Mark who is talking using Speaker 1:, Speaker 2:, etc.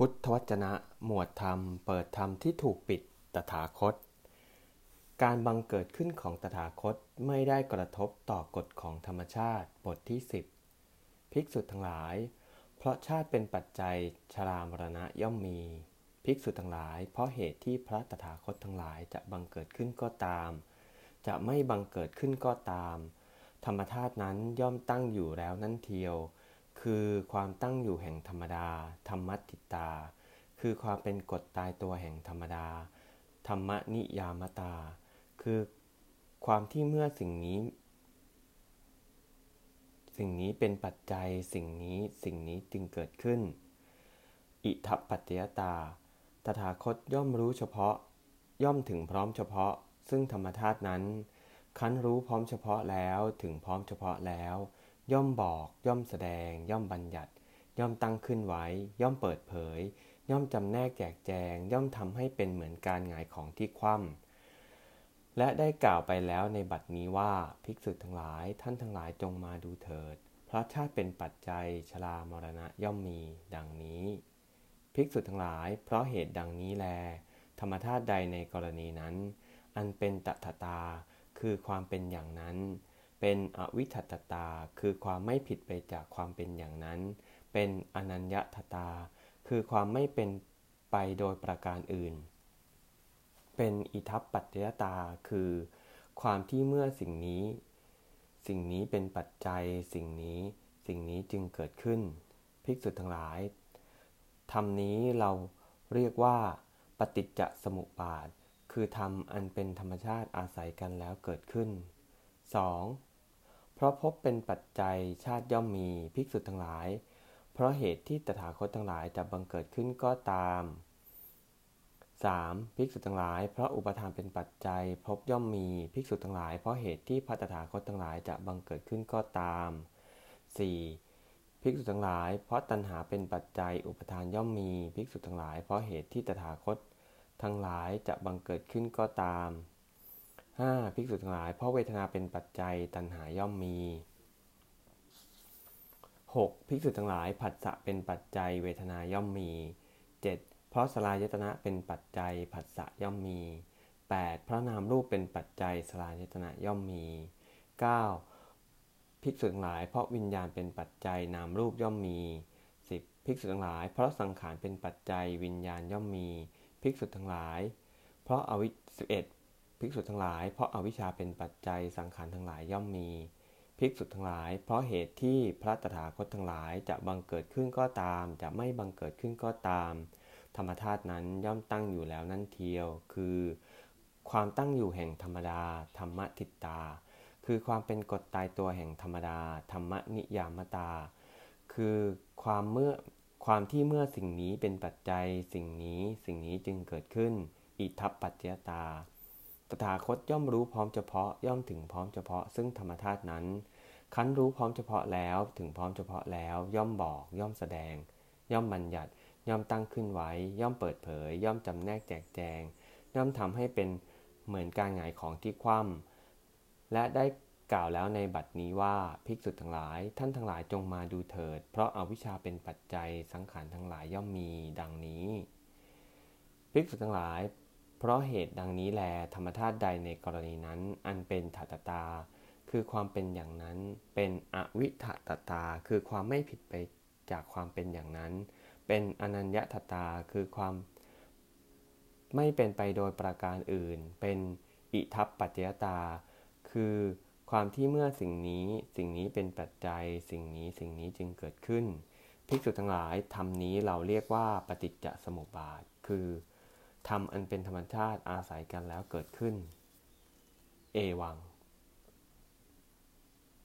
Speaker 1: พุทธวจนะหมวดธรรม เปิดธรรมที่ถูกปิดตถาคต การบังเกิดขึ้นของตถาคตไม่ได้กระทบต่อกฎของธรรมชาติบทที่ 10 ภิกษุทั้งหลาย เพราะชาติเป็นปัจจัยชรามรณะย่อมมี ภิกษุทั้งหลาย เพราะเหตุที่พระตถาคตทั้งหลายจะบังเกิดขึ้นก็ตาม จะไม่บังเกิดขึ้นก็ตาม ธรรมธาตุนั้นย่อมตั้งอยู่แล้วนั่นเทียว คือความตั้งอยู่แห่งธรรมดา ธรรมติตา คือความเป็นกฎตายตัวแห่งธรรมดา ธรรมนิยามตา คือความที่เมื่อสิ่งนี้ สิ่งนี้เป็นปัจจัยสิ่งนี้สิ่งนี้จึงเกิดขึ้น อิทัปปัจจยตา ตถาคตย่อมรู้เฉพาะ ย่อมถึงพร้อมเฉพาะ ซึ่งธรรมธาตุนั้น คันรู้พร้อมเฉพาะแล้วถึงพร้อมเฉพาะแล้ว ย่อมบอก ย่อมแสดง ย่อมบัญญัติ ย่อมตั้งขึ้นไว้ ย่อมเปิดเผย ย่อมจำแนกแจกแจง ย่อมทำให้เป็นเหมือนการหงายของที่คว่ำและได้กล่าวไปแล้วในบัดนี้ว่าภิกษุทั้งหลายท่านทั้งหลายจงมาดูเถิดเพราะชาติเป็นปัจจัยชรามรณะย่อมมี ดังนี้ ภิกษุทั้งหลาย เพราะเหตุดังนี้แล ธรรมธาตุใดในกรณีนั้น อันเป็นตถตาคือความเป็นอย่างนั้น เป็นอวิทัตตา คือความไม่ผิดไปจากความเป็นอย่างนั้น เป็นอนัญญตตา คือความไม่เป็นไปโดยประการอื่น เป็นอิทัปปัจจยตา คือ ความที่เมื่อสิ่งนี้ สิ่งนี้เป็นปัจจัย สิ่งนี้ สิ่งนี้จึงเกิดขึ้น ภิกษุทั้งหลายธรรมนี้เราเรียกว่า ปฏิจจสมุปบาท คือธรรมอันเป็นธรรมชาติอาศัยกันแล้วเกิดขึ้น 2. เพราะพบเป็นปัจจัยชาติย่อมมีภิกษุทั้งหลาย เพราะเหตุที่ตถาคตทั้งหลายจะบังเกิดขึ้นก็ตาม 3. ภิกษุทั้งหลาย เพราะอุปทานเป็นปัจจัยพบย่อมมีภิกษุทั้งหลาย เพราะเหตุที่พระตถาคตทั้งหลายจะบังเกิดขึ้นก็ตาม 4. ภิกษุทั้งหลาย เพราะตัณหาเป็นปัจจัยอุปทานย่อมมีภิกษุทั้งหลาย เพราะเหตุที่ตถาคตทั้งหลายจะบังเกิดขึ้นก็ตาม 5. ภิกษุทั้งหลาย เพราะเวทนาเป็นปัจจัยตัณหาย่อมมี 6. ภิกษุทั้งหลายผัสสะเป็นปัจจัยเวทนาย่อมมี 7. เพราะสลายตนะเป็นปัจจัยผัสสะย่อมมี 8. เพราะนามรูปเป็นปัจจัยสลายตนะย่อมมี 9. ภิกษุทั้งหลาย เพราะวิญญาณเป็นปัจจัยนามรูปย่อมมี 10. ภิกษุทั้งหลาย เพราะสังขารเป็นปัจจัยวิญญาณย่อมมี ภิกษุทั้งหลาย เพราะอวิสิบเอ็ด ภิกษุทั้งหลาย เพราะอาวิชชาเป็นปัจจัยสังขารทั้งหลายย่อมมี ภิกษุทั้งหลาย เพราะเหตุที่พระตถาคตทั้งหลายจะบังเกิดขึ้นก็ตาม จะไม่บังเกิดขึ้นก็ตาม ธรรมธาตุนั้นย่อมตั้งอยู่แล้วนั่นเทียว คือ ความตั้งอยู่แห่งธรรมดา ธรรมติตา คือความเป็นกฎตายตัวแห่งธรรมดา ธรรมนิยามตา คือความเมื่อความที่เมื่อสิ่งนี้เป็นปัจจัยสิ่งนี้สิ่งนี้จึงเกิดขึ้น อิทัปปัจจยตา ตถาคตย่อมรู้พร้อมเฉพาะย่อมถึงพร้อมเฉพาะ ซึ่งธรรมธาตุนั้น คันรู้พร้อมเฉพาะแล้วถึงพร้อมเฉพาะแล้ว ย่อมบอก ย่อมแสดง ย่อมบัญญัติ ย่อมตั้งขึ้นไว้ ย่อมเปิดเผย ย่อมจำแนกแจกแจง ย่อมทำให้เป็นเหมือนการหงายของที่คว่ำและได้กล่าวแล้วในบัดนี้ว่าภิกษุทั้งหลาย ท่านทั้งหลายจงมาดูเถิด เพราะอาวิชชาเป็นปัจจัยสังขารทั้งหลายย่อมมีดังนี้ภิกษุทั้งหลาย เพราะเหตุดังนี้แลธรรมธาตุใดในกรณีนั้น อันเป็นถัตตา คือความเป็นอย่างนั้นเป็นอวิถัตตา คือความไม่ผิดไปจากความเป็นอย่างนั้น เป็นอนัญญตตา คือความไม่เป็นไปโดยประการอื่น เป็นอิทัปปัจจยตา คือความที่เมื่อสิ่งนี้สิ่งนี้เป็นปัจจัย สิ่งนี้สิ่งนี้จึงเกิดขึ้น ภิกษุทั้งหลายธรรมนี้เราเรียกว่าปฏิจจสมุปบาท คือ ธรรมอันเป็นธรรมชาติอาศัยกันแล้วเกิดขึ้น เอวัง